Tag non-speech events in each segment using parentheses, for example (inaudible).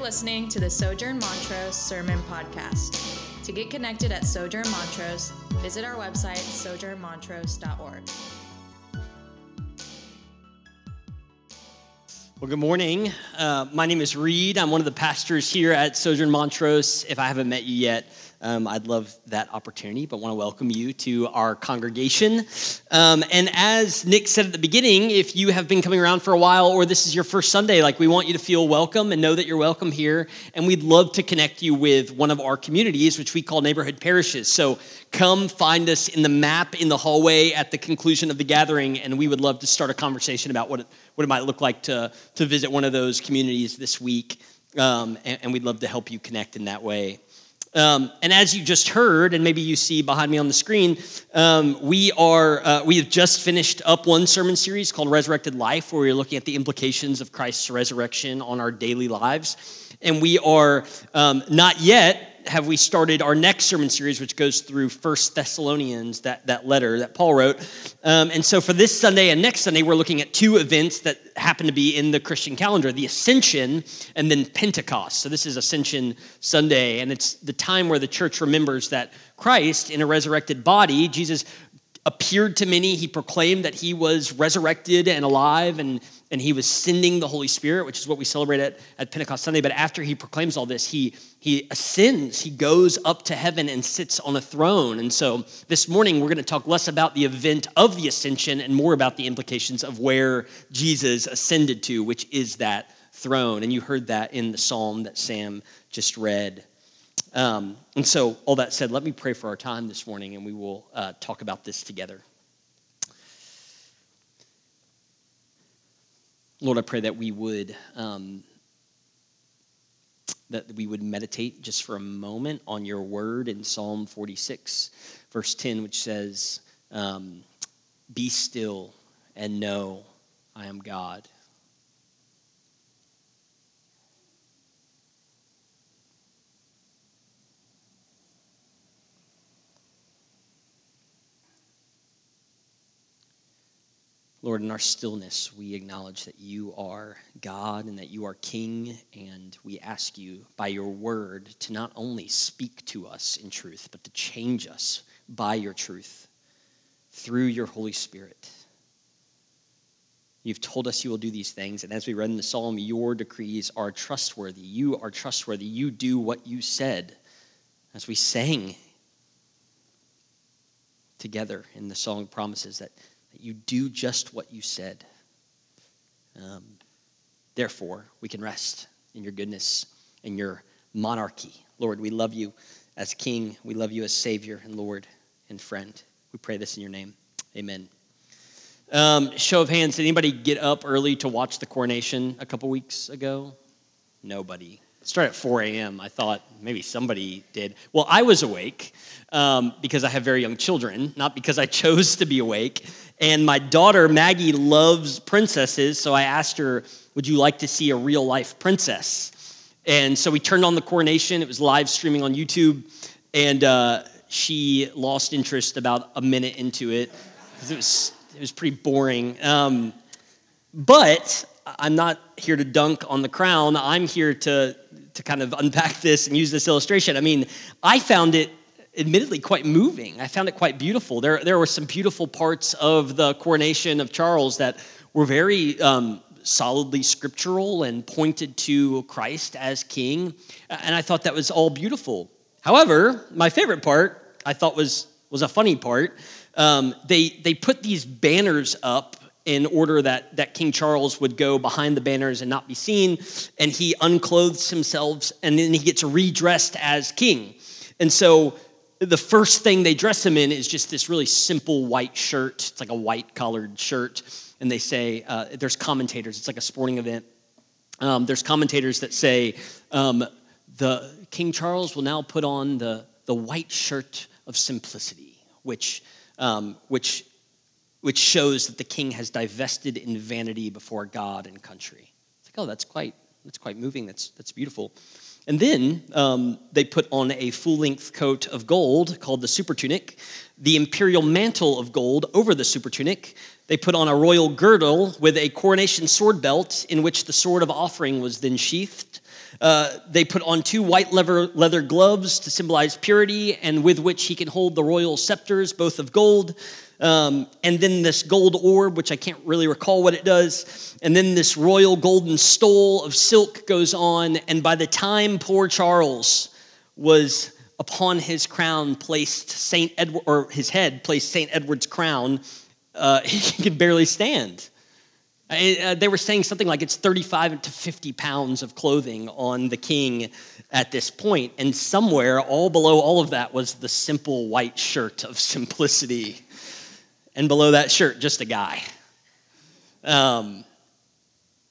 You're listening to the Sojourn Montrose Sermon Podcast. To get connected at Sojourn Montrose, visit our website, sojournmontrose.org. Well, good morning. Uh, my name is Reid. I'm one of the pastors here at Sojourn Montrose. If I haven't met you yet, um, I'd love that opportunity, but want to welcome you to our congregation. Um, and as Nick said at the beginning, if you have been coming around for a while or this is your first Sunday, like we want you to feel welcome and know that you're welcome here. And we'd love to connect you with one of our communities, which we call neighborhood parishes. So come find us in the map in the hallway at the conclusion of the gathering, and we would love to start a conversation about what it, what it might look like to, to visit one of those communities this week. Um, and, and we'd love to help you connect in that way. Um, and as you just heard, and maybe you see behind me on the screen, um, we are uh, we have just finished up one sermon series called Resurrected Life, where we're looking at the implications of Christ's resurrection on our daily lives. And we are um, not yet have we started our next sermon series, which goes through First Thessalonians, that, that letter that Paul wrote. Um, and so for this Sunday and next Sunday, we're looking at two events that happen to be in the Christian calendar the Ascension and then Pentecost. So this is Ascension Sunday, and it's the time where the church remembers that Christ, in a resurrected body, Jesus appeared to many. He proclaimed that he was resurrected and alive, and and he was sending the Holy Spirit, which is what we celebrate at, at Pentecost Sunday. But after he proclaims all this, he, he ascends, he goes up to heaven and sits on a throne. And so this morning, we're going to talk less about the event of the ascension and more about the implications of where Jesus ascended to, which is that throne. And you heard that in the psalm that Sam just read. Um, and so, all that said, let me pray for our time this morning and we will uh, talk about this together. Lord, I pray that we would um, that we would meditate just for a moment on your word in Psalm 46, verse 10, which says, um, "Be still and know I am God." Lord, in our stillness, we acknowledge that you are God and that you are King, and we ask you by your word to not only speak to us in truth, but to change us by your truth through your Holy Spirit. You've told us you will do these things, and as we read in the psalm, your decrees are trustworthy. You are trustworthy. You do what you said. As we sang together in the song promises that that you do just what you said. Um, therefore, we can rest in your goodness, in your monarchy. Lord, we love you as King. We love you as Savior and Lord and friend. We pray this in your name. Amen. Um, show of hands, did anybody get up early to watch the coronation a couple weeks ago? Nobody. Started at 4 a.m. I thought maybe somebody did. Well, I was awake um, because I have very young children, not because I (laughs) chose to be awake. And my daughter, Maggie, loves princesses, so I asked her, Would you like to see a real life princess? And so we turned on the coronation. It was live streaming on YouTube. And uh, she lost interest about a minute into it because it was, it was pretty boring. Um, but I'm not here to dunk on the crown. I'm here to, to kind of unpack this and use this illustration. I mean, I found it admittedly quite moving. I found it quite beautiful. There, there were some beautiful parts of the coronation of Charles that were very um, solidly scriptural and pointed to Christ as king. And I thought that was all beautiful. However, my favorite part I thought was, was a funny part. Um, they, they put these banners up in order that, that King Charles would go behind the banners and not be seen. And he unclothes himself and then he gets redressed as king. And so the first thing they dress him in is just this really simple white shirt. It's like a white collared shirt. And they say, uh, there's commentators, it's like a sporting event. Um, there's commentators that say, um, the King Charles will now put on the, the white shirt of simplicity, which, um, which, which shows that the king has divested in vanity before God and country. It's like, oh, that's quite, that's quite moving. That's, that's beautiful. And then um, they put on a full length coat of gold called the super tunic, the imperial mantle of gold over the super tunic. They put on a royal girdle with a coronation sword belt in which the sword of offering was then sheathed. Uh, they put on two white leather, leather gloves to symbolize purity, and with which he can hold the royal scepters, both of gold. Um, and then this gold orb, which I can't really recall what it does. And then this royal golden stole of silk goes on. And by the time poor Charles was upon his crown placed Saint Edward, or his head placed Saint Edward's crown, uh, (laughs) he could barely stand. Uh, they were saying something like it's 35 to 50 pounds of clothing on the king at this point, and somewhere all below all of that was the simple white shirt of (laughs) simplicity, and below that shirt, just a guy. Um,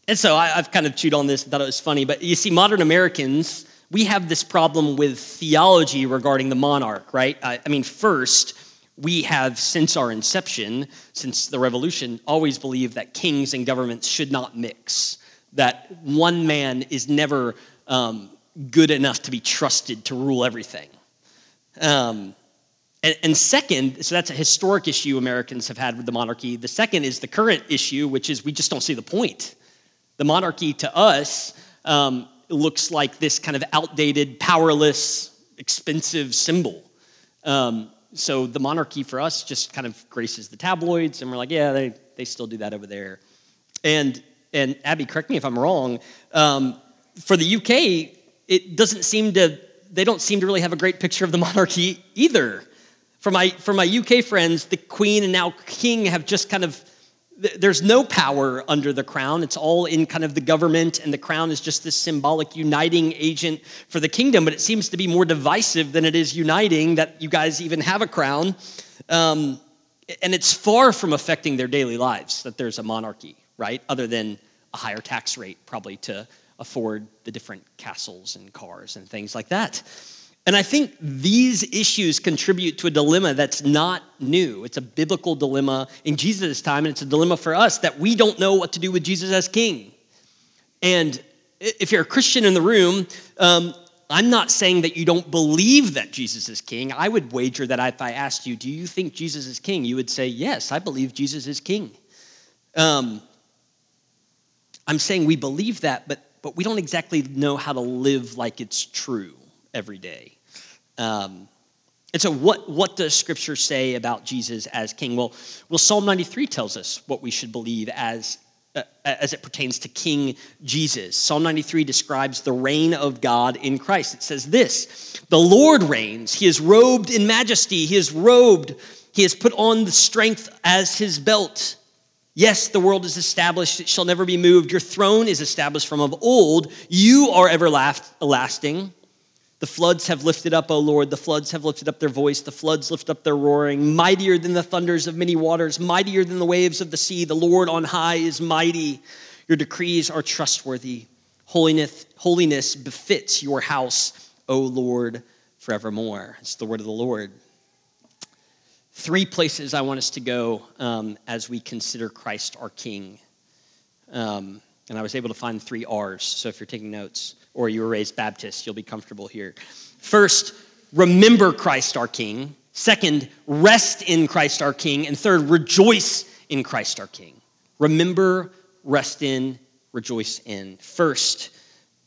and so I, have kind of chewed on this and thought it was funny, but you see, modern Americans, we have this problem with theology regarding the monarch, right? I, I mean, first, we have, since our inception, since the revolution, always believed that kings and governments should not mix, that one man is never um, good enough to be trusted to rule everything. Um, and, and, second, so that's a historic issue Americans have had with the monarchy. The second is the current issue, which is we just don't see the point. The monarchy to us um, looks like this kind of outdated, powerless, expensive symbol. Um, so the monarchy for us just kind of graces the tabloids, and we're like, yeah, they, they still do that over there. And, and Abby, correct me if I'm wrong, um, for the UK, it doesn't seem to, they don't seem to really have a great picture of the (laughs) monarchy either. For my, for my UK friends, the Queen and now King have just kind of there's no power under the crown. It's all in kind of the government, and the crown is just this symbolic uniting agent for the kingdom. But it seems to be more divisive than it is uniting that you guys even have a crown. Um, and it's far from affecting their daily lives that there's a monarchy, right? Other than a higher tax rate, probably to afford the different castles and cars and things like that. And I think these issues contribute to a dilemma that's not new. It's a biblical dilemma in Jesus' time, and it's a dilemma for us that we don't know what to do with Jesus as king. And if you're a Christian in the room, um, I'm not saying that you don't believe that Jesus is king. I would wager that if I asked you, Do you think Jesus is king? you would say, Yes, I believe Jesus is king. Um, I'm saying we believe that, but, but we don't exactly know how to live like it's true every day. Um, and so, what, what does Scripture say about Jesus as King? Well, well, Psalm 93 tells us what we should believe as, uh, as it pertains to King Jesus. Psalm 93 describes the reign of God in Christ. It says this The Lord reigns, He is robed in majesty, He is robed, He has put on the strength as His belt. Yes, the world is established, it shall never be moved. Your throne is established from of old. You are everlasting. The floods have lifted up, O Lord. The floods have lifted up their voice. The floods lift up their roaring. Mightier than the thunders of many waters, mightier than the waves of the sea. The Lord on high is mighty. Your decrees are trustworthy. Holiness, holiness befits your house, O Lord, forevermore. It's the word of the Lord. Three places I want us to go um, as we consider Christ our King. Um, and I was able to find three R's. So if you're taking notes, or you were raised Baptist, you'll be comfortable here. First, remember Christ our King. Second, rest in Christ our King. And third, rejoice in Christ our King. Remember, rest in, rejoice in. First,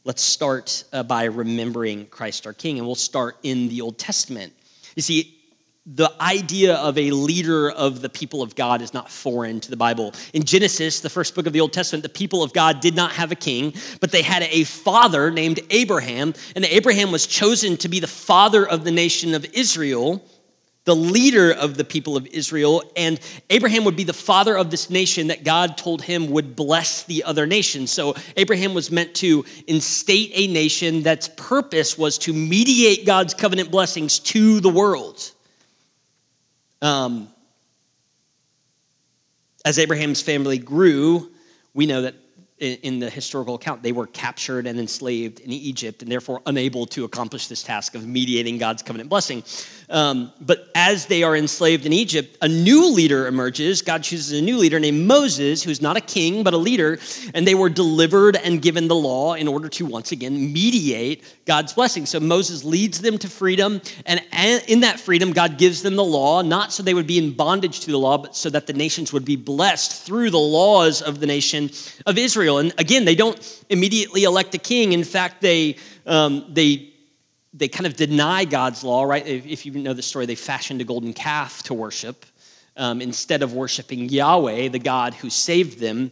let's start uh, by remembering Christ our King, and we'll start in the Old Testament. You see, the idea of a leader of the people of God is not foreign to the Bible. In Genesis, the first book of the Old Testament, the people of God did not have a king, but they had a father named Abraham, and Abraham was chosen to be the father of the nation of Israel, the leader of the people of Israel, and Abraham would be the father of this nation that God told him would bless the other nations. So Abraham was meant to instate a nation that's purpose was to mediate God's covenant blessings to the world. Um, as Abraham's family grew, we know that in the historical account, they were captured and enslaved in Egypt and therefore unable to accomplish this task of mediating God's covenant blessing. Um, but as they are enslaved in Egypt, a new leader emerges. God chooses a new leader named Moses, who's not a king, but a leader. And they were delivered and given the law in order to once again mediate God's blessing. So Moses leads them to freedom. And in that freedom, God gives them the law, not so they would be in bondage to the law, but so that the nations would be blessed through the laws of the nation of Israel. And again, they don't immediately elect a king. In fact, they, um, they, they kind of deny God's law, right? If, if, you know the story, they fashioned a golden calf to worship um, instead of worshiping Yahweh, the God who saved them.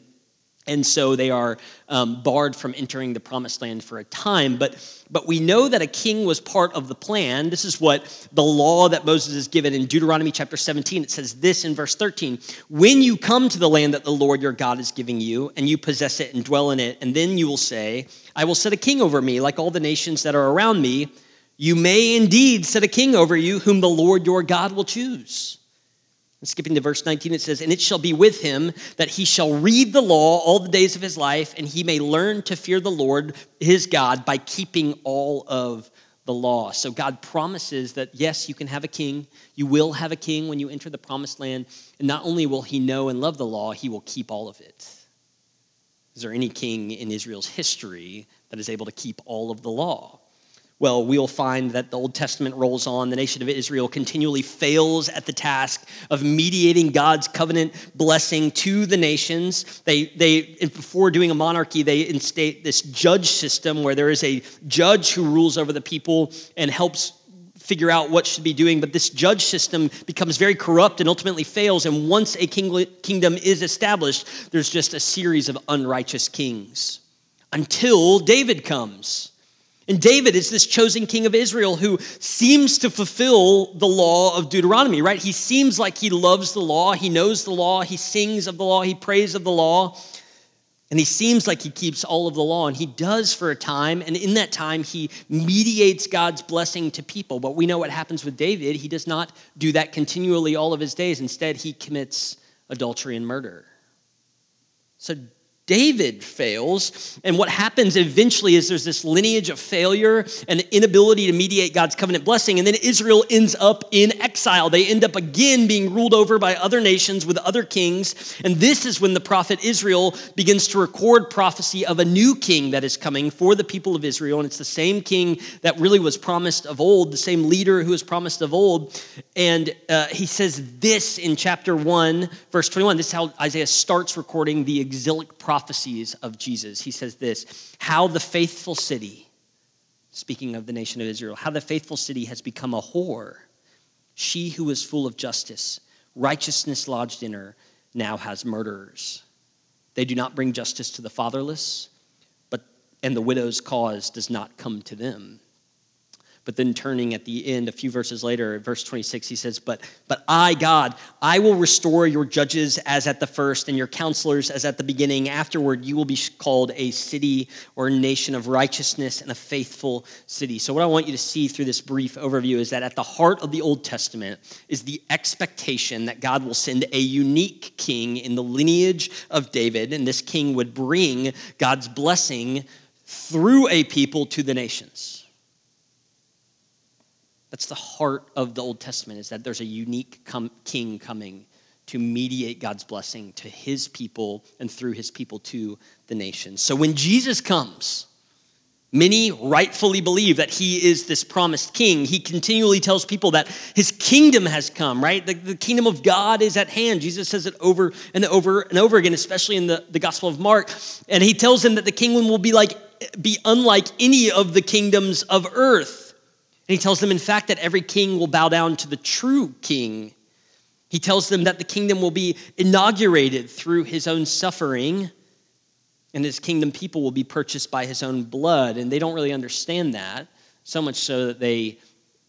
And so they are um, barred from entering the promised land for a time. But, but we know that a king was part of the plan. This is what the law that Moses is given in Deuteronomy chapter 17. It says this in verse 13 When you come to the land that the Lord your God is giving you, and you possess it and dwell in it, and then you will say, I will set a king over me, like all the nations that are around me. You may indeed set a king over you, whom the Lord your God will choose. And skipping to verse 19, it says, And it shall be with him that he shall read the law all the days of his life, and he may learn to fear the Lord his God by keeping all of the law. So God promises that, yes, you can have a king. You will have a king when you enter the promised land. And not only will he know and love the law, he will keep all of it. Is there any king in Israel's history that is able to keep all of the law? Well, we'll find that the Old Testament rolls on. The nation of Israel continually fails at the task of mediating God's covenant blessing to the nations. They, they, before doing a monarchy, they instate this judge system where there is a judge who rules over the people and helps figure out what should be doing. But this judge system becomes very corrupt and ultimately fails. And once a kingdom is established, there's just a series of unrighteous kings until David comes. And David is this chosen king of Israel who seems to fulfill the law of Deuteronomy, right? He seems like he loves the law, he knows the law, he sings of the law, he prays of the law, and he seems like he keeps all of the law, and he does for a time. And in that time, he mediates God's blessing to people. But we know what happens with David. He does not do that continually all of his days. Instead, he commits adultery and murder. So David fails. And what happens eventually is there's this lineage of failure and inability to mediate God's covenant blessing. And then Israel ends up in exile. They end up again being ruled over by other nations with other kings. And this is when the prophet Isaiah begins to record prophecy of a new king that is coming for the people of Israel. And it's the same king that really was promised of old, the same leader who was promised of old. And uh, he says this in chapter 1, verse 21. This is how Isaiah starts recording the exilic prophecy prophecies of Jesus. He says this How the faithful city, speaking of the nation of Israel, how the faithful city has become a whore. She who was full of justice, righteousness lodged in her, now has murderers. They do not bring justice to the fatherless, but and the widow's cause does not come to them. But then turning at the end, a few verses later, verse 26, he says, But but I, God, I will restore your judges as at the first, and your counselors as at the beginning. Afterward, you will be called a city or a nation of righteousness and a faithful city. So, what I want you to see through this brief overview is that at the heart of the Old Testament is the expectation that God will send a unique king in the lineage of David, and this king would bring God's blessing through a people to the nations. That's the heart of the Old Testament is that there's a unique com- king coming to mediate God's blessing to his people and through his people to the nations. So when Jesus comes, many rightfully believe that he is this promised king. He continually tells people that his kingdom has come, right? The, the kingdom of God is at hand. Jesus says it over and over and over again, especially in the, the Gospel of Mark. And he tells them that the kingdom will be like be unlike any of the kingdoms of earth. And he tells them, in fact, that every king will bow down to the true king. He tells them that the kingdom will be inaugurated through his own suffering, and his kingdom people will be purchased by his own blood. And they don't really understand that, so much so that they,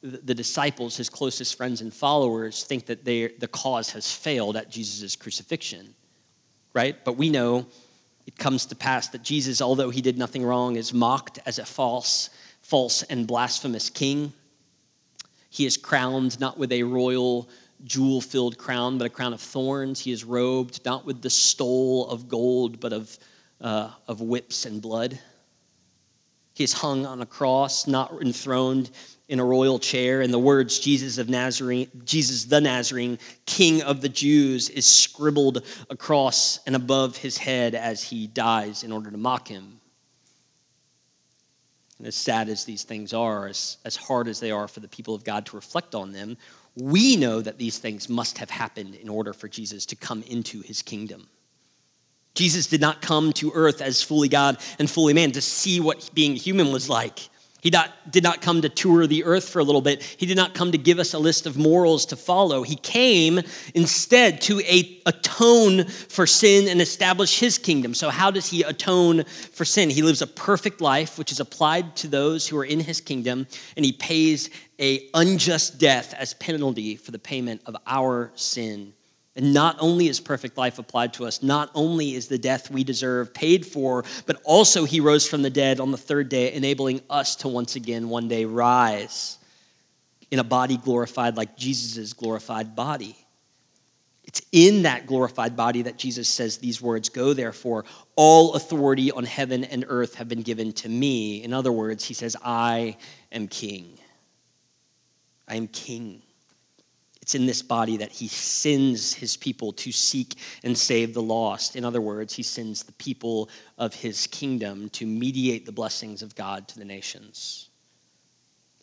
the disciples, his closest friends and followers, think that they, the cause has failed at Jesus' crucifixion, right? But we know it comes to pass that Jesus, although he did nothing wrong, is mocked as a false false and blasphemous king. He is crowned not with a royal jewel filled crown, but a crown of thorns. He is robed not with the stole of gold, but of, uh, of whips and blood. He is hung on a cross, not enthroned in a royal chair. And the words Jesus of Nazarene, Jesus the Nazarene, King of the Jews, is scribbled across and above his head as he dies in order to mock him. And as sad as these things are, as, as hard as they are for the people of God to reflect on them, we know that these things must have happened in order for Jesus to come into his kingdom. Jesus did not come to earth as fully God and fully man to see what being human was like. He not, did not come to tour the earth for a little bit. He did not come to give us a list of morals to follow. He came instead to a, atone for sin and establish his kingdom. So, how does he atone for sin? He lives a perfect life, which is applied to those who are in his kingdom, and he pays a unjust death as penalty for the payment of our sin and not only is perfect life applied to us, not only is the death we deserve paid for, but also he rose from the dead on the third day, enabling us to once again one day rise in a body glorified like Jesus' glorified body. It's in that glorified body that Jesus says these words Go therefore, all authority on heaven and earth have been given to me. In other words, he says, I am king. I am king. It's in this body that he sends his people to seek and save the lost. In other words, he sends the people of his kingdom to mediate the blessings of God to the nations.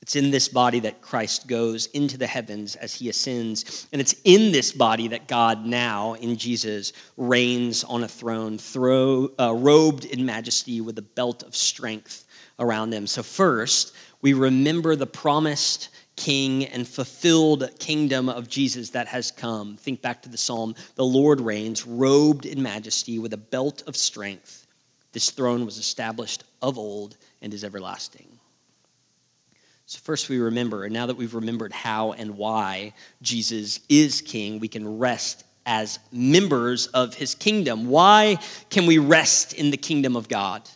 It's in this body that Christ goes into the heavens as he ascends. And it's in this body that God now, in Jesus, reigns on a throne, throw, uh, robed in majesty with a belt of strength around him. So, first, we remember the promised king and fulfilled kingdom of Jesus that has come. Think back to the psalm the Lord reigns, robed in majesty with a belt of strength. This throne was established of old and is everlasting. So, first we remember, and now that we've remembered how and why Jesus is king, we can rest as members of his kingdom. Why can we rest in the kingdom of God?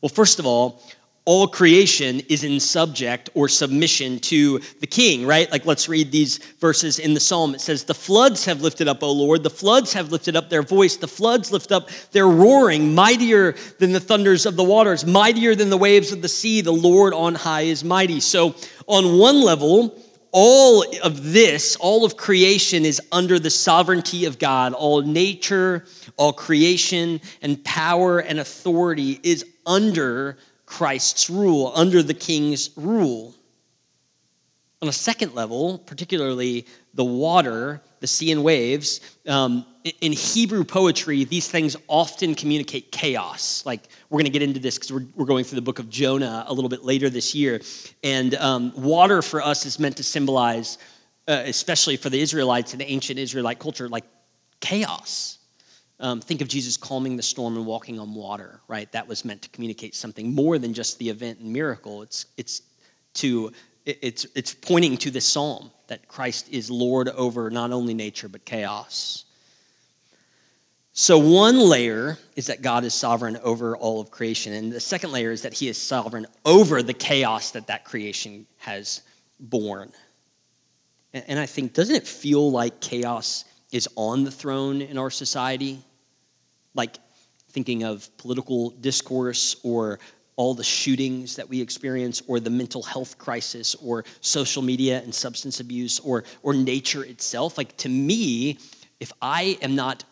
Well, first of all, all creation is in subject or submission to the king, right? Like, let's read these verses in the psalm. It says, The floods have lifted up, O Lord. The floods have lifted up their voice. The floods lift up their roaring, mightier than the thunders of the waters, mightier than the waves of the sea. The Lord on high is mighty. So, on one level, all of this, all of creation is under the sovereignty of God. All nature, all creation, and power and authority is under Christ's rule, under the king's rule. On a second level, particularly the water, the sea and waves, um, in Hebrew poetry, these things often communicate chaos. Like, we're going to get into this because we're, we're going through the book of Jonah a little bit later this year. And um, water for us is meant to symbolize, uh, especially for the Israelites in ancient Israelite culture, like chaos um, think of Jesus calming the storm and walking on water, right? That was meant to communicate something more than just the event and miracle. It's, it's, to, it's, it's pointing to this psalm that Christ is Lord over not only nature, but chaos. So, one layer is that God is sovereign over all of creation. And the second layer is that he is sovereign over the chaos that that creation has born. And I think, doesn't it feel like chaos is on the throne in our society? Like thinking of political discourse or all the shootings that we experience or the mental health crisis or social media and substance abuse or, or nature itself. Like to me, if I am not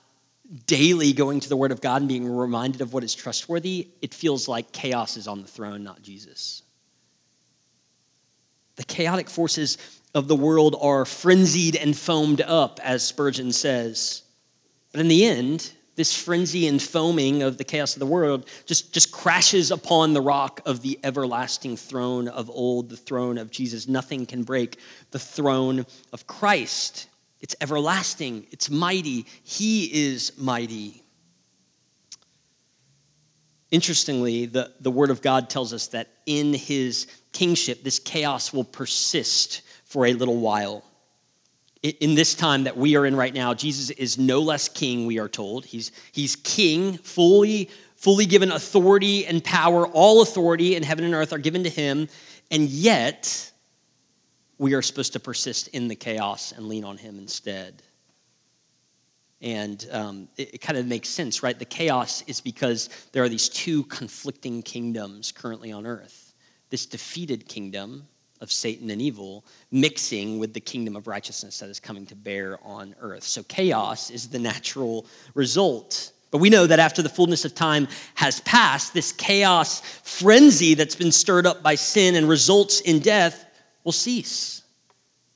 daily going to the Word of God and being reminded of what is trustworthy, it feels like chaos is on the throne, not Jesus. The chaotic forces of the world are frenzied and foamed up, as Spurgeon says. But in the end, this frenzy and foaming of the chaos of the world just, just crashes upon the rock of the everlasting throne of old, the throne of Jesus. Nothing can break the throne of Christ. It's everlasting, it's mighty. He is mighty. Interestingly, the, the Word of God tells us that in his kingship, this chaos will persist for a little while. In this time that we are in right now, Jesus is no less king, we are told. He's, he's king, fully, fully given authority and power. All authority in heaven and earth are given to him. And yet, we are supposed to persist in the chaos and lean on him instead. And um, it, it kind of makes sense, right? The chaos is because there are these two conflicting kingdoms currently on earth this defeated kingdom of Satan and evil mixing with the kingdom of righteousness that is coming to bear on earth. So chaos is the natural result. But we know that after the fullness of time has passed, this chaos frenzy that's been stirred up by sin and results in death will cease.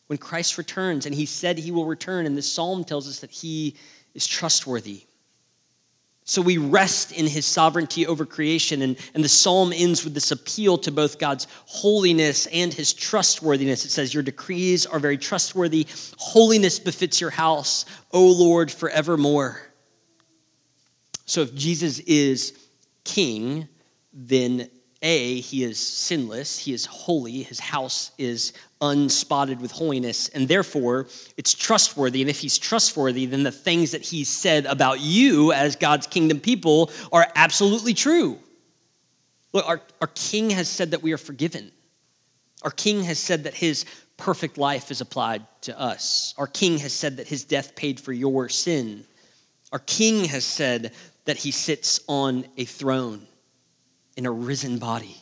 When Christ returns, and he said he will return, and this psalm tells us that he is trustworthy. So we rest in his sovereignty over creation. And, and the psalm ends with this appeal to both God's holiness and his trustworthiness. It says, Your decrees are very trustworthy. Holiness befits your house, O Lord, forevermore. So if Jesus is king, then a, he is sinless, he is holy, his house is unspotted with holiness, and therefore it's trustworthy. And if he's trustworthy, then the things that he said about you as God's kingdom people are absolutely true. Look, our, our king has said that we are forgiven. Our king has said that his perfect life is applied to us. Our king has said that his death paid for your sin. Our king has said that he sits on a throne in a risen body.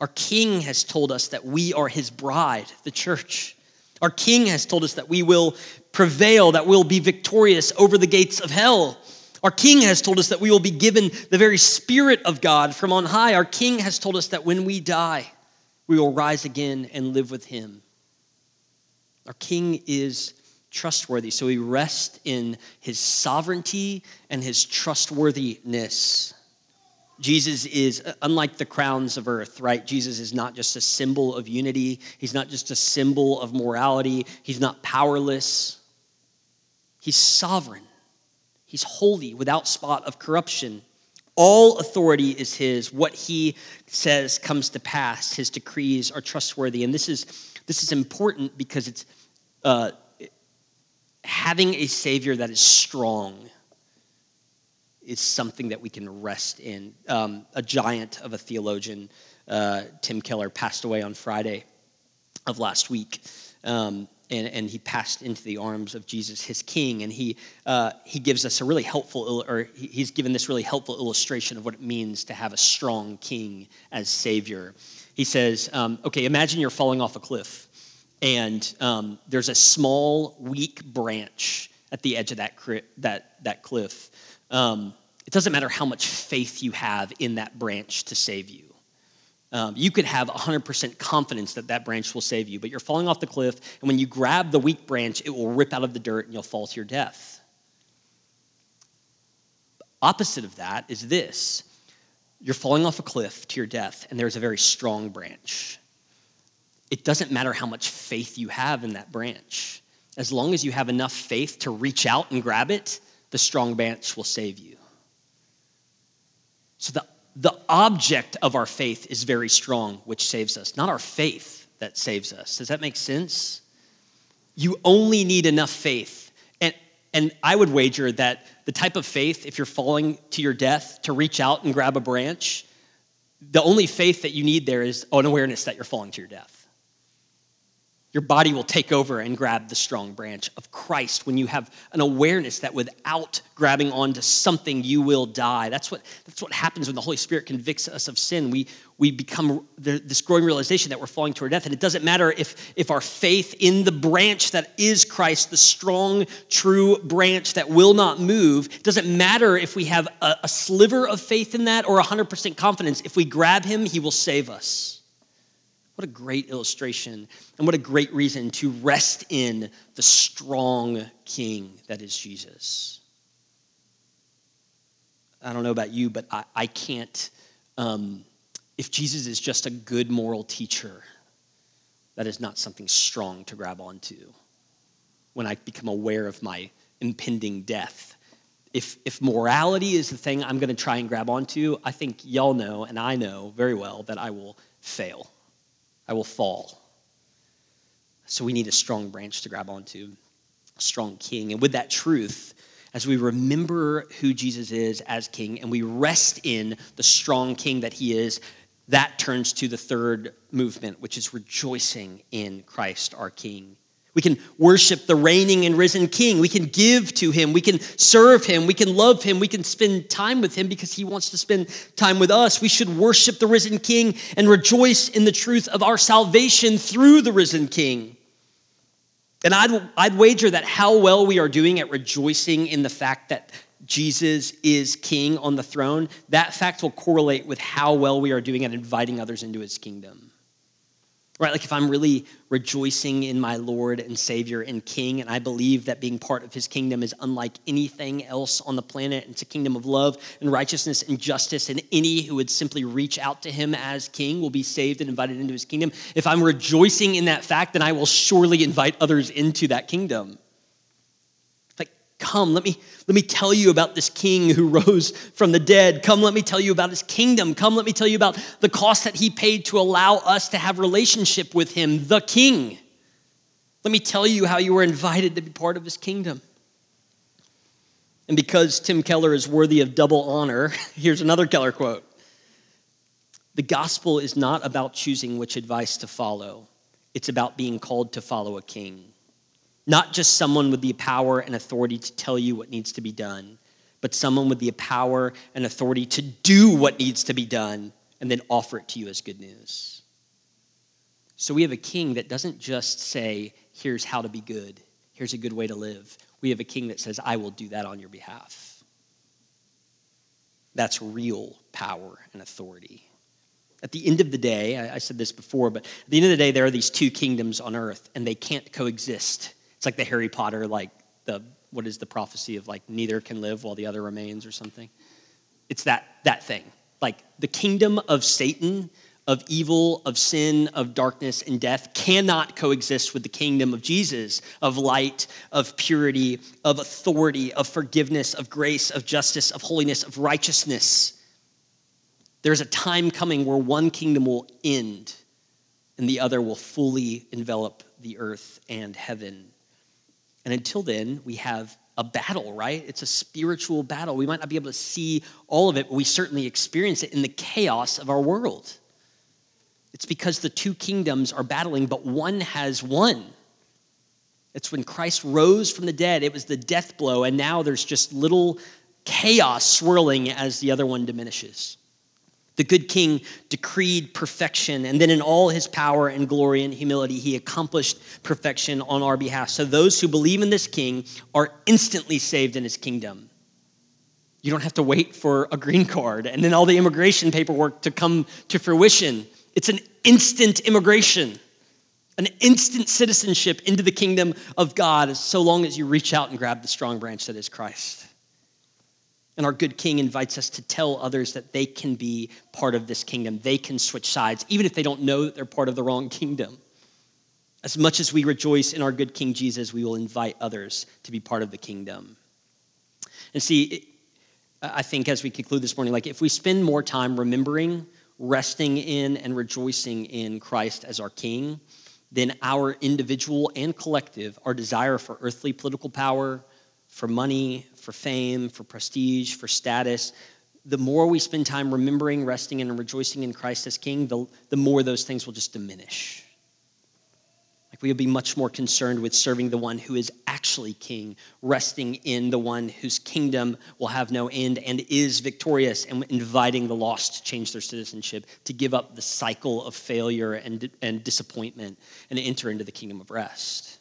Our King has told us that we are his bride, the church. Our King has told us that we will prevail, that we'll be victorious over the gates of hell. Our King has told us that we will be given the very Spirit of God from on high. Our King has told us that when we die, we will rise again and live with him. Our King is trustworthy, so we rest in his sovereignty and his trustworthiness. Jesus is, uh, unlike the crowns of earth, right? Jesus is not just a symbol of unity. He's not just a symbol of morality. He's not powerless. He's sovereign. He's holy, without spot of corruption. All authority is his. What he says comes to pass. His decrees are trustworthy. And this is, this is important because it's uh, having a Savior that is strong is something that we can rest in. Um, a giant of a theologian, uh, Tim Keller, passed away on Friday of last week. Um, and, and, he passed into the arms of Jesus, his King. And he, uh, he gives us a really helpful, or he's given this really helpful illustration of what it means to have a strong King as Savior. He says, um, okay, imagine you're falling off a cliff, and um, there's a small, weak branch at the edge of that, that, that cliff. Um, it doesn't matter how much faith you have in that branch to save you. Um, you could have 100% confidence that that branch will save you, but you're falling off the cliff, and when you grab the weak branch, it will rip out of the dirt and you'll fall to your death. Opposite of that is this you're falling off a cliff to your death, and there's a very strong branch. It doesn't matter how much faith you have in that branch. As long as you have enough faith to reach out and grab it, the strong branch will save you. So the, the object of our faith is very strong, which saves us, not our faith that saves us. Does that make sense? You only need enough faith. And, and I would wager that the type of faith, if you're falling to your death, to reach out and grab a branch, the only faith that you need there is an awareness that you're falling to your death. Your body will take over and grab the strong branch of Christ when you have an awareness that without grabbing onto something, you will die. That's what, that's what happens when the Holy Spirit convicts us of sin. We, we become this growing realization that we're falling to our death. And it doesn't matter if, if our faith in the branch that is Christ, the strong, true branch that will not move, doesn't matter if we have a, a sliver of faith in that or 100% confidence. If we grab him, he will save us. What a great illustration, and what a great reason to rest in the strong king that is Jesus. I don't know about you, but I, I can't, um, if Jesus is just a good moral teacher, that is not something strong to grab onto. When I become aware of my impending death, if, if morality is the thing I'm going to try and grab onto, I think y'all know, and I know very well, that I will fail. I will fall. So we need a strong branch to grab onto, a strong king. And with that truth, as we remember who Jesus is as king and we rest in the strong king that he is, that turns to the third movement, which is rejoicing in Christ our king. We can worship the reigning and risen King. We can give to him. We can serve him. We can love him. We can spend time with him because he wants to spend time with us. We should worship the risen King and rejoice in the truth of our salvation through the risen King. And I'd, I'd wager that how well we are doing at rejoicing in the fact that Jesus is king on the throne, that fact will correlate with how well we are doing at inviting others into his kingdom. Right? Like if I'm really rejoicing in my Lord and Savior and King, and I believe that being part of his kingdom is unlike anything else on the planet, it's a kingdom of love and righteousness and justice, and any who would simply reach out to him as king will be saved and invited into his kingdom. If I'm rejoicing in that fact, then I will surely invite others into that kingdom. Come, let me, let me tell you about this king who (laughs) rose from the dead. Come, let me tell you about his kingdom. Come, let me tell you about the cost that he paid to allow us to have relationship with him, the king. Let me tell you how you were invited to be part of his kingdom. And because Tim Keller is worthy of double honor, (laughs) here's another Keller quote The gospel is not about choosing which advice to follow, it's about being called to follow a king. Not just someone with the power and authority to tell you what needs to be done, but someone with the power and authority to do what needs to be done and then offer it to you as good news. So we have a king that doesn't just say, here's how to be good, here's a good way to live. We have a king that says, I will do that on your behalf. That's real power and authority. At the end of the day, I said this before, but at the end of the day, there are these two kingdoms on earth, and they can't coexist it's like the Harry Potter, like the what is the prophecy of like neither can live while the other remains or something. It's that that thing. Like the kingdom of Satan, of evil, of sin, of darkness and death cannot coexist with the kingdom of Jesus, of light, of purity, of authority, of forgiveness, of grace, of justice, of holiness, of righteousness. There's a time coming where one kingdom will end and the other will fully envelop the earth and heaven. And until then, we have a battle, right? It's a spiritual battle. We might not be able to see all of it, but we certainly experience it in the chaos of our world. It's because the two kingdoms are battling, but one has won. It's when Christ rose from the dead, it was the death blow, and now there's just little chaos swirling as the other one diminishes. The good king decreed perfection, and then in all his power and glory and humility, he accomplished perfection on our behalf. So those who believe in this king are instantly saved in his kingdom. You don't have to wait for a green card and then all the immigration paperwork to come to fruition. It's an instant immigration, an instant citizenship into the kingdom of God, so long as you reach out and grab the strong branch that is Christ. And our good king invites us to tell others that they can be part of this kingdom. They can switch sides, even if they don't know that they're part of the wrong kingdom. As much as we rejoice in our good King Jesus, we will invite others to be part of the kingdom. And see, I think as we conclude this morning, like if we spend more time remembering, resting in, and rejoicing in Christ as our King, then our individual and collective, our desire for earthly political power, for money, for fame, for prestige, for status, the more we spend time remembering, resting, and rejoicing in Christ as King, the, the more those things will just diminish. Like we will be much more concerned with serving the one who is actually King, resting in the one whose kingdom will have no end and is victorious, and inviting the lost to change their citizenship, to give up the cycle of failure and, and disappointment, and enter into the kingdom of rest.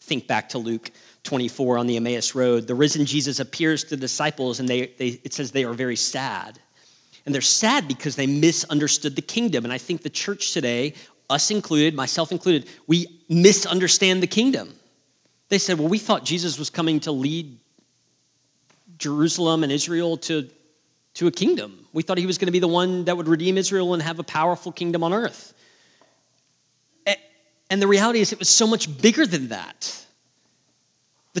Think back to Luke 24 on the Emmaus Road, the risen Jesus appears to the disciples, and they, they, it says they are very sad. And they're sad because they misunderstood the kingdom. And I think the church today, us included, myself included, we misunderstand the kingdom. They said, well, we thought Jesus was coming to lead Jerusalem and Israel to, to a kingdom. We thought he was going to be the one that would redeem Israel and have a powerful kingdom on earth. And the reality is, it was so much bigger than that.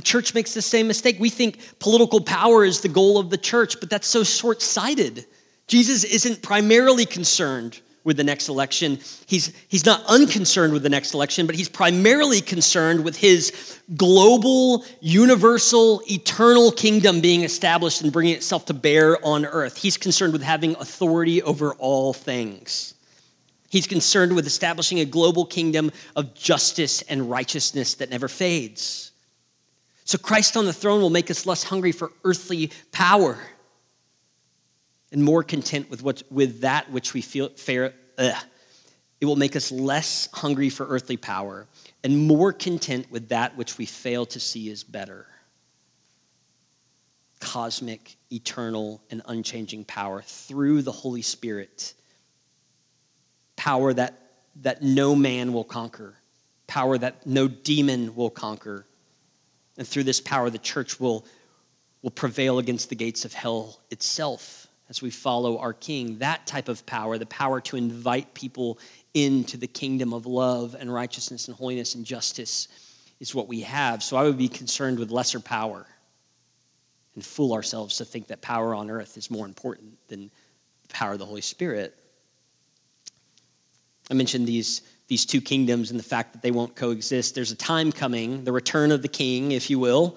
The church makes the same mistake. We think political power is the goal of the church, but that's so short sighted. Jesus isn't primarily concerned with the next election. He's, he's not unconcerned with the next election, but he's primarily concerned with his global, universal, eternal kingdom being established and bringing itself to bear on earth. He's concerned with having authority over all things. He's concerned with establishing a global kingdom of justice and righteousness that never fades. So Christ on the throne will make us less hungry for earthly power and more content with, what, with that which we feel fair. Ugh. It will make us less hungry for earthly power and more content with that which we fail to see as better. Cosmic, eternal, and unchanging power through the Holy Spirit. Power that that no man will conquer, power that no demon will conquer. And through this power, the church will, will prevail against the gates of hell itself as we follow our King. That type of power, the power to invite people into the kingdom of love and righteousness and holiness and justice, is what we have. So I would be concerned with lesser power and fool ourselves to think that power on earth is more important than the power of the Holy Spirit. I mentioned these, these two kingdoms and the fact that they won't coexist. There's a time coming, the return of the king, if you will,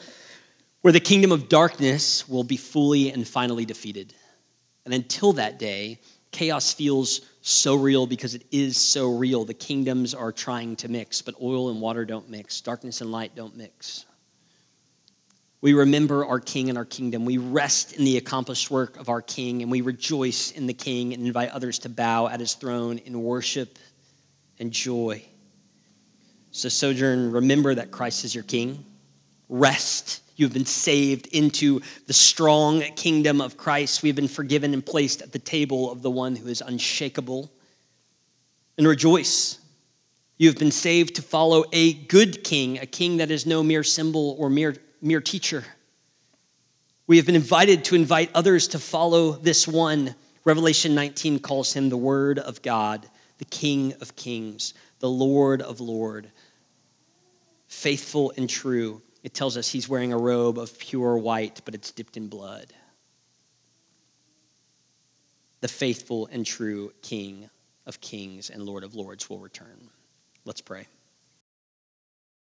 where the kingdom of darkness will be fully and finally defeated. And until that day, chaos feels so real because it is so real. The kingdoms are trying to mix, but oil and water don't mix, darkness and light don't mix. We remember our King and our kingdom. We rest in the accomplished work of our King, and we rejoice in the King and invite others to bow at his throne in worship and joy. So, Sojourn, remember that Christ is your King. Rest. You have been saved into the strong kingdom of Christ. We have been forgiven and placed at the table of the one who is unshakable. And rejoice. You have been saved to follow a good king, a king that is no mere symbol or mere mere teacher. We have been invited to invite others to follow this one. Revelation 19 calls him the Word of God, the King of Kings, the Lord of Lord, faithful and true. It tells us he's wearing a robe of pure white, but it's dipped in blood. The faithful and true King of Kings and Lord of Lords will return. Let's pray.